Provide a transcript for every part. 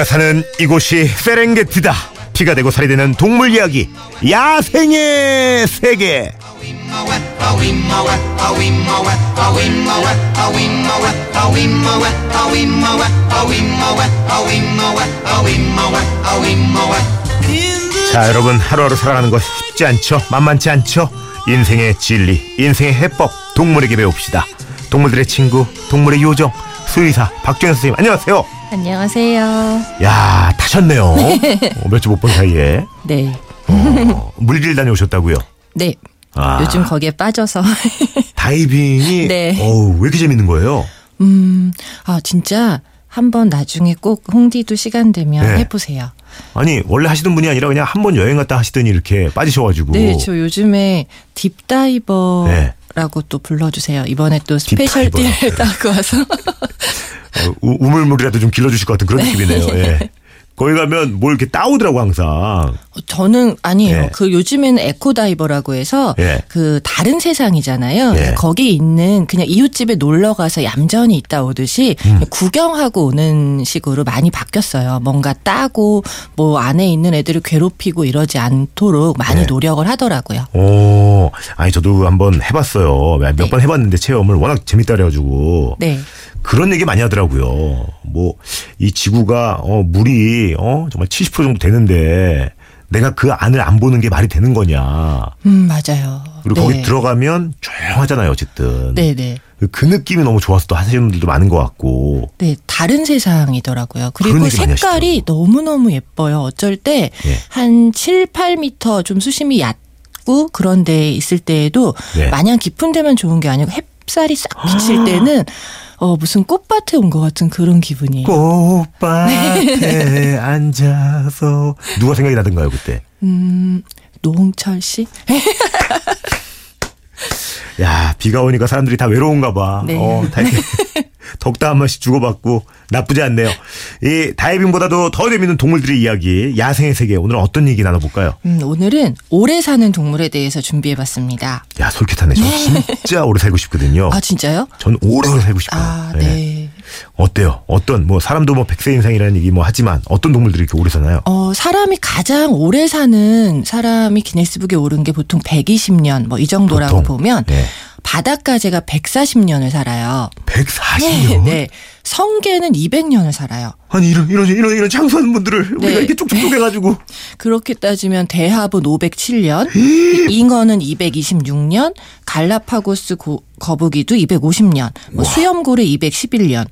우리가 사는 이곳이 세렝게티다. 피가 되고 살이 되는 동물 이야기. 야생의 세계. 자, 여러분 하루하루 살아가는 것 쉽지 않죠? 만만치 않죠? 인생의 진리, 인생의 해법, 동물에게 배웁시다. 동물들의 친구, 동물의 요정, 수의사 박정현 선생님 안녕하세요. 안녕하세요. 야 타셨네요. 몇주못본 사이에 네. 어, 물길 다녀오셨다고요? 네. 아. 요즘 거기에 빠져서. 다이빙이 네. 어우, 왜 이렇게 재밌는 거예요? 음, 아, 진짜 한번 나중에 꼭 홍디도 시간 되면 네. 해보세요. 아니 원래 하시던 분이 아니라 그냥 한 번 여행 갔다 하시더니 이렇게 빠지셔가지고 네, 저 요즘에 딥다이버라고 네. 또 불러주세요. 이번에 또 스페셜. 띠를 따고 와서. 어, 우- 우물물이라도 좀 길러주실 것 같은 그런 느낌이네요. 예. 거기 가면 뭘 이렇게 따오더라고 항상. 저는 아니에요. 네. 그 요즘에는 eco diver라고 해서 예. 그 다른 세상이잖아요. 예. 거기 있는 그냥 이웃집에 놀러 가서 얌전히 있다 오듯이 음. 구경하고 오는 식으로 많이 바뀌었어요. 뭔가 따고 뭐 안에 있는 애들을 괴롭히고 이러지 않도록 많이 네. 노력을 하더라고요. 오, 아니 저도 한번 해봤어요. 몇번 네. 해봤는데 체험을 워낙 재밌다 그래가지고 네. 그런 얘기 많이 하더라고요. 뭐 이 지구가 어 물이 어 정말 70% 정도 되는데 내가 그 안을 안 보는 게 말이 되는 거냐. 음, 맞아요. 그리고 네. 거기 들어가면 조용하잖아요, 어쨌든. 네, 네. 그 느낌이 너무 좋아서 또 하시는 분들도 많은 것 같고. 네, 다른 세상이더라고요. 그리고 색깔이 너무너무 예뻐요. 어쩔 때 예. 한 7, 8미터 좀 수심이 얕고 그런 데 있을 때에도 네. 마냥 깊은 데만 좋은 게 아니고 햇 살이 싹 비칠 때는 어 무슨 꽃밭에 온 것 같은 그런 기분이에요. 꽃밭에 앉아서 누가 생각이 나던가요 그때? 음, 노홍철 씨? 야 비가 오니까 사람들이 다 외로운가 봐. 네. 어, 다 이렇게 덕다 한 번씩 주고받고 나쁘지 않네요. 이 다이빙보다도 더 재밌는 동물들의 이야기, 야생의 세계 오늘은 어떤 얘기 나눠볼까요? 음, 오늘은 오래 사는 동물에 대해서 준비해봤습니다. 야 솔깃하네. 저 진짜 오래 살고 싶거든요. 아 진짜요? 전 오래 오래 살고 싶어요. 아, 예. 네. 어때요? 어떤 뭐 사람도 뭐 백세 인상이라는 얘기 뭐 하지만 어떤 동물들이 이렇게 오래 사나요? 어, 사람이 가장 오래 사는 사람이 기네스북에 오른 게 보통 120년 뭐 이 정도라고 보통. 보면 네. 바닷가재가 140년을 살아요. 140년. 네. 성게는 200년을 살아요. 아니 이런 이런 이런 이런 장수하는 분들을 우리가 네. 이렇게 쭉쭉 쪼개가지고 그렇게 따지면 대하분 507년, 잉어는 226년, 갈라파고스 고- 거북이도 250년, 뭐 수염고래 211년.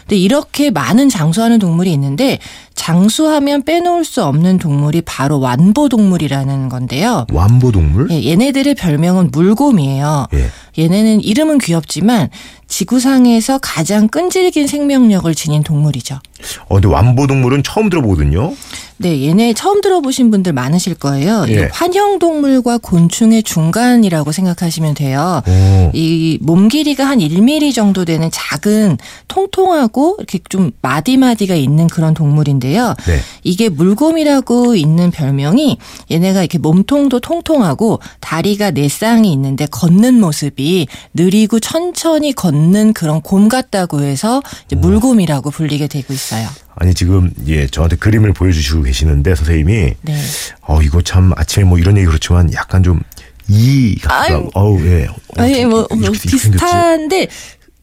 근데 이렇게 많은 장수하는 동물이 있는데 장수하면 빼놓을 수 없는 동물이 바로 완보 동물이라는 건데요. 완보 동물? 예, 얘네들의 별명은 물곰이에요. 예. 얘네는 이름은 귀엽지만 지구상에서 가장 끈질긴 생명력을 지닌 동물이죠. 어 근데 완보 동물은 처음 들어보거든요. 네, 얘네 처음 들어보신 분들 많으실 거예요. 예. 이 환형동물과 곤충의 중간이라고 생각하시면 돼요. 오. 이몸 길이가 한 1mm 정도 되는 작은 통통하고 이렇게 좀 마디마디가 있는 그런 동물인데요. 네. 이게 물곰이라고 있는 별명이 얘네가 이렇게 몸통도 통통하고 다리가 네 쌍이 있는데 걷는 모습이 느리고 천천히 걷는 그런 곰 같다고 해서 물곰이라고 불리게 되고 있 어요. 아니 지금 예 저한테 그림을 보여주시고 계시는데 선생님이 네. 어 이거 참 아침에 뭐 이런 얘기 그렇지만 약간 좀 이. 하고 어우 예. 어, 아니 뭐, 뭐. 비슷한데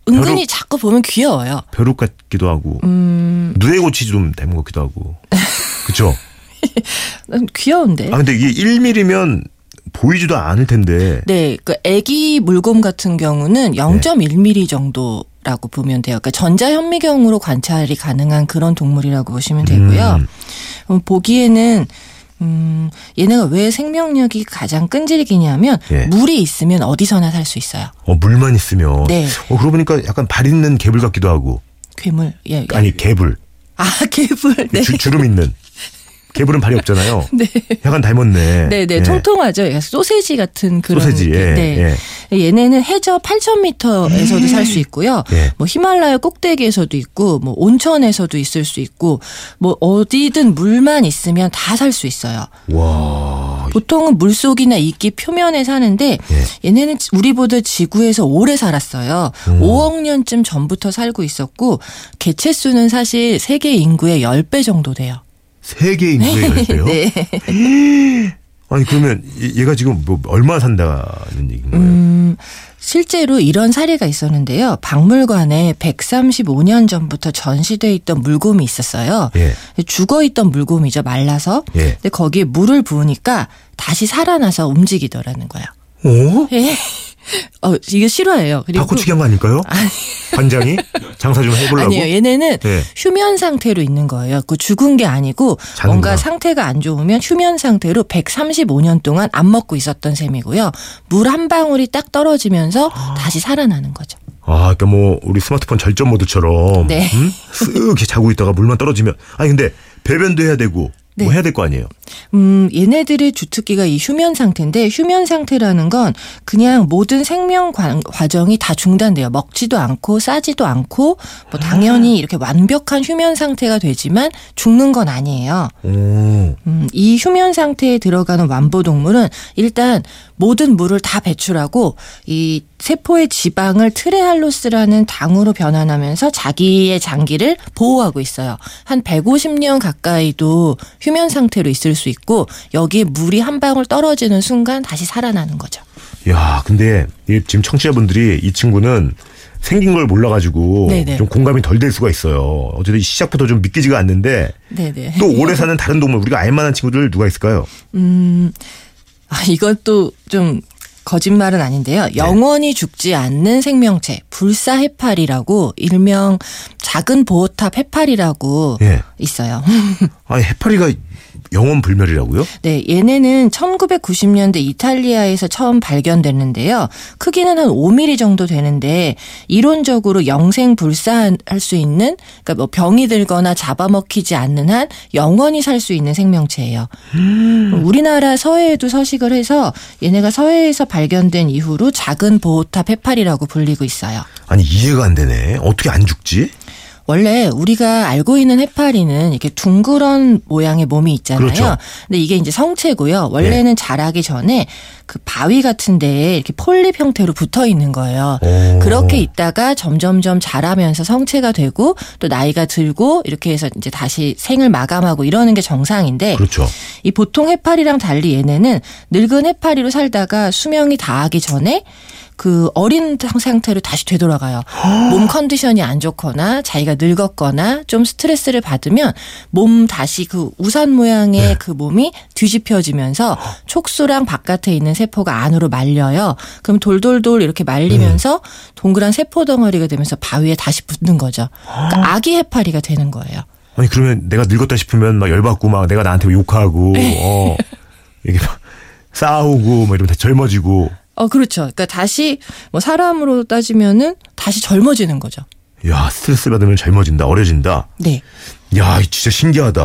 은근히 벼룩- 자꾸 보면 귀여워요. 벼룩 같기도 하고 음, 누에 고치 좀 닮은 것 같기도 하고 그렇죠. 난 귀여운데. 아 근데 이게 1mm면 보이지도 않을 텐데 네, 그 아기 물곰 같은 경우는 0.1mm 정도 라고 보면 돼요. 그러니까 전자현미경으로 관찰이 가능한 그런 동물이라고 보시면 되고요. 음. 음, 보기에는 음, 얘네가 왜 생명력이 가장 끈질기냐면 예. 물이 있으면 어디서나 살 수 있어요. 어 물만 있으면 네. 어 그러고 보니까 약간 발 있는 개불 같기도 하고 괴물. 예. 예. 아니 개불 아, 개불. 네. 주, 주름 있는 개불은 발이 없잖아요. 네. 약간 닮았네. 네, 네, 예. 통통하죠. 약간 소세지 같은 그런. 소세지, 예, 네. 얘네는 해저 8,000m에서도 살 수 있고요. 예. 뭐 히말라야 꼭대기에서도 있고, 뭐 온천에서도 있을 수 있고, 뭐 어디든 물만 있으면 다 살 수 있어요. 와, 보통은 물 속이나 이끼 표면에 사는데 예. 얘네는 우리보다 지구에서 오래 살았어요. 음. 5억 년쯤 전부터 살고 있었고 개체 수는 사실 세계 인구의 10배 정도 돼요. 세계 인구의 10배요? 네. 아니 그러면 얘- 얘가 지금 뭐 얼마 산다는 얘기인 거예요? 음, 실제로 이런 사례가 있었는데요. 박물관에 135년 전부터 전시돼 있던 물곰이 있었어요. 예. 죽어 있던 물곰이죠. 말라서. 예. 근데 거기에 물을 부으니까 다시 살아나서 움직이더라는 거예요. 어? 예. 어, 이게 실화예요. 그리고 바꿔치기 한 거 아닐까요? 관장이 장사 좀 해보려고. 아니에요. 얘네는 예. 휴면 상태로 있는 거예요. 그 죽은 게 아니고 자는구나. 뭔가 상태가 안 좋으면 휴면 상태로 135년 동안 안 먹고 있었던 셈이고요. 물 한 방울이 딱 떨어지면서 다시 살아나는 거죠. 아, 그러니까 뭐 우리 스마트폰 절전 모드처럼 네. 음? 쓱 자고 있다가 물만 떨어지면 아니 근데 배변도 해야 되고 뭐 네. 해야 될 거 아니에요. 음, 얘네들의 주특기가 이 휴면 상태인데 휴면 상태라는 건 그냥 모든 생명 관- 과정이 다 중단돼요. 먹지도 않고 싸지도 않고 뭐 당연히 이렇게 완벽한 휴면 상태가 되지만 죽는 건 아니에요. 오. 음, 이 휴면 상태에 들어가는 완보 동물은 일단 모든 물을 다 배출하고 이 세포의 지방을 트레할로스라는 당으로 변환하면서 자기의 장기를 보호하고 있어요. 한 150년 가까이도 휴면 상태로 있을 수 있고 여기에 물이 한 방울 떨어지는 순간 다시 살아나는 거죠. 야, 근데 이 지금 청취자분들이 이 친구는 생긴 걸 몰라가지고 네네. 좀 공감이 덜 될 수가 있어요. 어쨌든 시작부터 좀 믿기지가 않는데 네네. 또 오래 사는 다른 동물 우리가 알만한 친구들 누가 있을까요? 음, 아, 이것도 좀 거짓말은 아닌데요. 영원히 죽지 않는 생명체, 불사 해파리라고 일명 작은 보호탑 해파리라고 예. 있어요. 아니 해파리가 영원 불멸이라고요? 네, 얘네는 1990년대 이탈리아에서 처음 발견됐는데요. 크기는 한 5mm 정도 되는데 이론적으로 영생 불사할 수 있는 그러니까 뭐 병이 들거나 잡아먹히지 않는 한 영원히 살 수 있는 생명체예요. 우리나라 서해에도 서식을 해서 얘네가 서해에서 발견된 이후로 작은 보호탑 해파리라고 불리고 있어요. 아니 이해가 안 되네. 어떻게 안 죽지? 원래 우리가 알고 있는 해파리는 이렇게 둥그런 모양의 몸이 있잖아요. 그렇죠. 근데 이게 이제 성체고요. 원래는 자라기 전에 그 바위 같은 데에 이렇게 폴립 형태로 붙어 있는 거예요. 오. 그렇게 있다가 점점점 자라면서 성체가 되고 또 나이가 들고 이렇게 해서 이제 다시 생을 마감하고 이러는 게 정상인데 그렇죠. 이 보통 해파리랑 달리 얘네는 늙은 해파리로 살다가 수명이 다하기 전에 그 어린 상태로 다시 되돌아가요. 몸 컨디션이 안 좋거나 자기가 늙었거나 좀 스트레스를 받으면 몸 다시 그 우산 모양의 그 몸이 뒤집혀지면서 촉수랑 바깥에 있는 세포가 안으로 말려요. 그럼 돌돌돌 이렇게 말리면서 동그란 세포 덩어리가 되면서 바위에 다시 붙는 거죠. 그러니까 아기 해파리가 되는 거예요. 아니 그러면 내가 늙었다 싶으면 막 열받고 막 내가 나한테 욕하고 어 이게 막 싸우고 뭐 이러면 다 젊어지고 어, 그렇죠. 그러니까 다시 뭐 사람으로 따지면은 다시 젊어지는 거죠. 야 스트레스 받으면 젊어진다 어려진다. 네. 야 진짜 신기하다.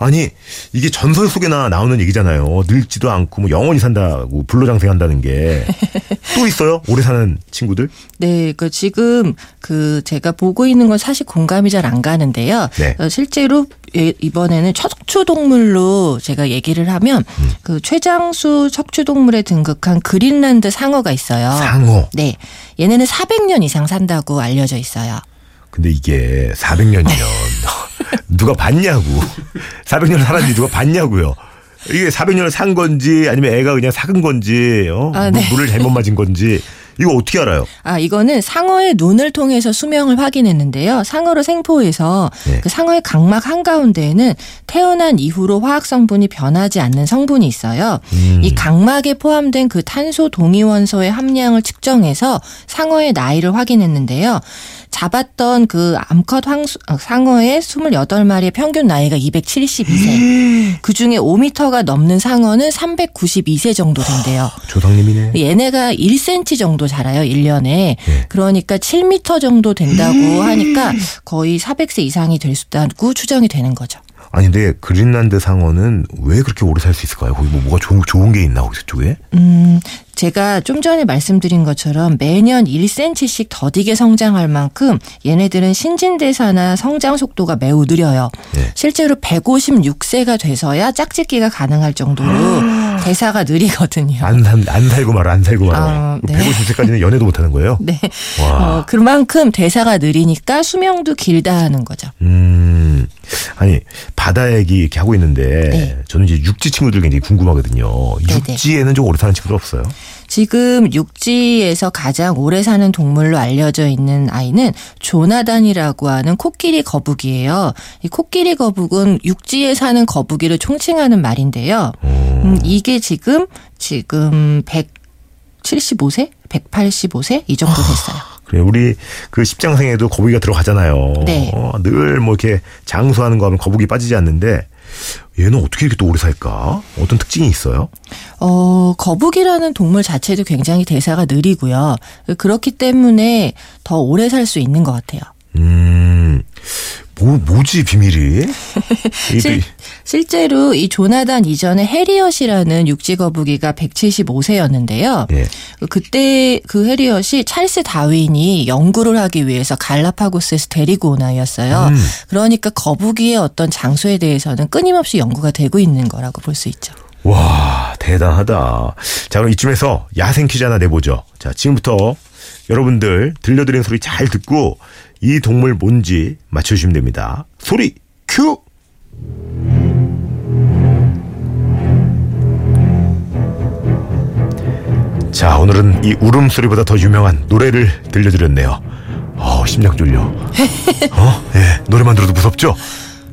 아니 이게 전설 속에나 나오는 얘기잖아요. 늙지도 않고 뭐 영원히 산다고 불로장생한다는 게 또 있어요? 오래 사는 친구들? 네, 그 지금 그 제가 보고 있는 건 사실 공감이 잘 안 가는데요. 네. 어, 실제로 예, 이번에는 척추 동물로 제가 얘기를 하면 음. 그 최장수 척추 동물에 등극한 그린란드 상어가 있어요. 상어. 네, 얘네는 400년 이상 산다고 알려져 있어요. 근데 이게 400년이면 누가 봤냐고. 400년 살았는지 누가 봤냐고요. 이게 400년을 산 건지 아니면 애가 그냥 삭은 건지 어? 아, 물- 네. 물을 잘못 맞은 건지 이거 어떻게 알아요? 아, 이거는 상어의 눈을 통해서 수명을 확인했는데요. 상어를 생포해서 네. 그 상어의 각막 한 가운데에는 태어난 이후로 화학 성분이 변하지 않는 성분이 있어요. 음. 이 각막에 포함된 그 탄소 동위원소의 함량을 측정해서 상어의 나이를 확인했는데요. 잡았던 그 암컷 황수, 어, 상어의 28마리의 평균 나이가 272세. 그 중에 5m가 넘는 상어는 392세 정도 된대요. 조상님이네. 얘네가 1cm 정도 자라요, 1년에. 네. 그러니까 7m 정도 된다고 하니까 거의 400세 이상이 될 수 있다고 추정이 되는 거죠. 아니 근데 그린란드 상어는 왜 그렇게 오래 살 수 있을까요? 거기 뭐 뭐가 좋은, 좋은 게 있나 거기 쪽에? 음, 제가 좀 전에 말씀드린 것처럼 매년 1cm씩 더디게 성장할 만큼 얘네들은 신진대사나 성장 속도가 매우 느려요. 네. 실제로 156세가 돼서야 짝짓기가 가능할 정도로 대사가 느리거든요. 안, 산, 안 살고 말아, 안 살고 말아. 아, 네. 150세까지는 연애도 못 하는 거예요? 네. 와. 어, 그만큼 대사가 느리니까 수명도 길다 하는 거죠. 음, 아니, 바다 얘기 이렇게 하고 있는데, 네. 저는 이제 육지 친구들 굉장히 궁금하거든요. 육지에는 좀 오래 사는 친구들 없어요? 지금 육지에서 가장 오래 사는 동물로 알려져 있는 아이는 조나단이라고 하는 코끼리 거북이에요. 이 코끼리 거북은 육지에 사는 거북이를 총칭하는 말인데요. 음, 이게 지금 지금 175세, 185세 이 정도 됐어요. 그래, 우리 그 십장생에도 거북이가 들어가잖아요. 네. 어, 늘뭐 이렇게 장수하는 거 하면 거북이 빠지지 않는데, 얘는 어떻게 이렇게 또 오래 살까? 어떤 특징이 있어요? 어, 거북이라는 동물 자체도 굉장히 대사가 느리고요. 그렇기 때문에 더 오래 살 수 있는 것 같아요. 음, 뭐, 뭐지, 비밀이? 실, 실제로 이 조나단 이전에 해리엇이라는 육지 거북이가 175세였는데요. 예. 그때 그 해리엇이 찰스 다윈이 연구를 하기 위해서 갈라파고스에서 데리고 온 아이였어요. 음. 그러니까 거북이의 어떤 장소에 대해서는 끊임없이 연구가 되고 있는 거라고 볼 수 있죠. 와, 대단하다. 자, 그럼 이쯤에서 야생 퀴즈 하나 내보죠. 자, 지금부터 여러분들 들려드린 소리 잘 듣고 이 동물 뭔지 맞춰주시면 됩니다. 소리 큐! 자, 오늘은 이 울음소리보다 더 유명한 노래를 들려드렸네요. 어, 심장 쫄려. 어? 예, 노래만 들어도 무섭죠?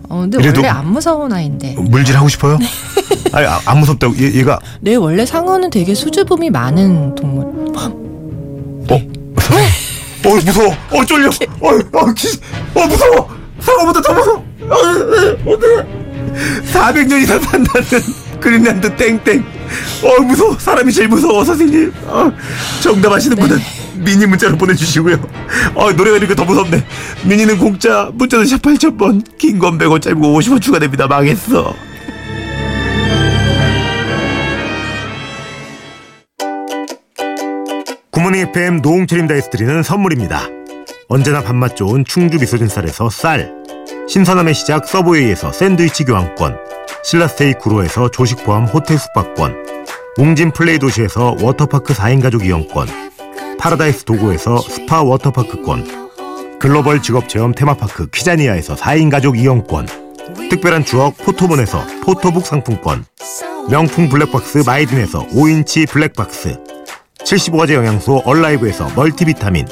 어, 근데 원래 안 무서운 아이인데. 물질 하고 싶어요? 아니, 아, 안 무섭다고. 얘, 얘가 네, 원래 상어는 되게 수줍음이 많은 동물. 어? 어 무서워. 어 쫄려. 어, 어, 기, 어 무서워. 상어보다 더 무서워. 어, 어떡해. 400년 이상 산다는 그린란드 땡땡. 어 무서워. 사람이 제일 무서워 선생님. 어, 정답 아시는 분은 미니 문자로 보내주시고요. 어 노래가 이렇게 더 무섭네. 미니는 공짜, 문자는 샵 8000번. 긴건 100원, 짧은 거 50원 추가됩니다. 망했어. Good Morning FM 노홍철입니다에서 드리는 선물입니다. 언제나 밥맛 좋은 충주 미소진 쌀에서 쌀. 신선함의 시작 서브웨이에서 샌드위치 교환권. 신라스테이 구로에서 조식 포함 호텔 숙박권. 웅진 플레이 도시에서 워터파크 4인 가족 이용권. 파라다이스 도고에서 스파 워터파크권. 글로벌 직업체험 테마파크 키자니아에서 4인 가족 이용권. 특별한 추억 포토본에서 포토북 상품권. 명품 블랙박스 마이딘에서 5인치 블랙박스 75가지 영양소 얼라이브에서 멀티비타민.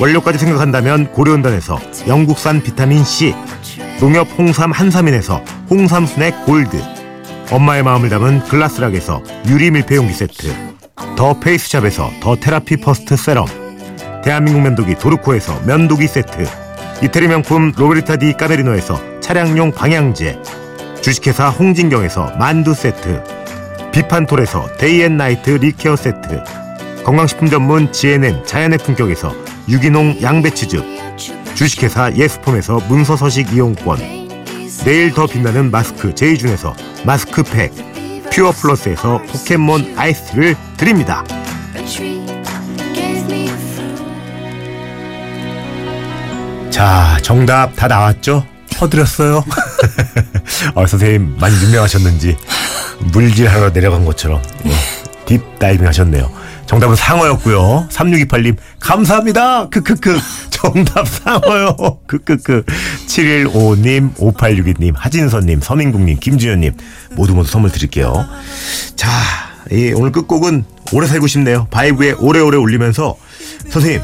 원료까지 생각한다면 고려은단에서 영국산 비타민C 농협 홍삼 한삼인에서 홍삼 스낵 골드 엄마의 마음을 담은 글라스락에서 유리 밀폐용기 세트 더 페이스샵에서 더 테라피 퍼스트 세럼 대한민국 면도기 도르코에서 면도기 세트 이태리 명품 로베르타 디 까메리노에서 차량용 방향제 주식회사 홍진경에서 만두 세트 비판톨에서 데이앤나이트 리케어 세트 건강식품 전문 GNM 자연의 품격에서 유기농 양배추즙 주식회사 예스폼에서 문서서식 이용권 내일 더 빛나는 마스크 제이준에서 마스크팩 퓨어 플러스에서 포켓몬 아이스를 드립니다. 자 정답 다 나왔죠? 퍼드렸어요? 어, 선생님 많이 유명하셨는지 물질하러 내려간 것처럼 예, deep diving 하셨네요 정답은 상어였고요. 3628님 감사합니다. 크크크 정답 상어요. 크크크 715님 5862님 하진선님 서민국님 김주현님 모두 모두 선물 드릴게요. 자 이 오늘 끝곡은 오래 살고 싶네요. 바이브의 오래오래 울리면서 선생님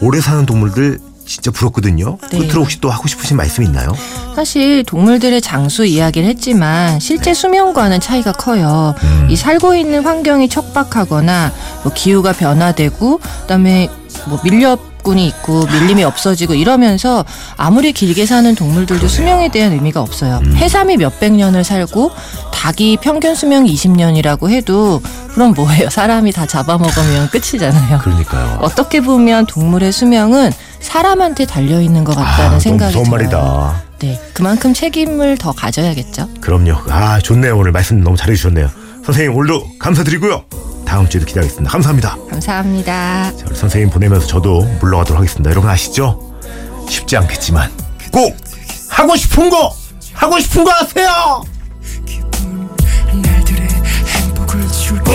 오래 사는 동물들 진짜 부럽거든요. 네. 끝으로 혹시 또 하고 싶으신 말씀 있나요? 사실 동물들의 장수 이야기를 했지만 실제 수명과는 차이가 커요. 이 살고 있는 환경이 척박하거나 뭐 기후가 변화되고 그다음에 뭐 밀렵군이 있고 밀림이 없어지고 이러면서 아무리 길게 사는 동물들도 수명에 대한 의미가 없어요. 해삼이 몇백 년을 살고 닭이 평균 수명이 20년이라고 해도 그럼 뭐예요? 사람이 다 잡아먹으면 끝이잖아요. 그러니까요. 어떻게 보면 동물의 수명은 사람한테 달려 있는 것 같다는 아, 너무 생각이 무서운 들어요. 말이다. 네, 그만큼 책임을 더 가져야겠죠. 그럼요. 아, 좋네요. 오늘 말씀 너무 잘해주셨네요. 선생님, 오늘도 감사드리고요. 다음 주에도 기대하겠습니다. 감사합니다. 감사합니다. 자, 우리 선생님 보내면서 저도 물러가도록 하겠습니다. 여러분 아시죠? 쉽지 않겠지만 꼭 하고 싶은 거 하고 싶은 거 하세요. 날들의 행복을 줄게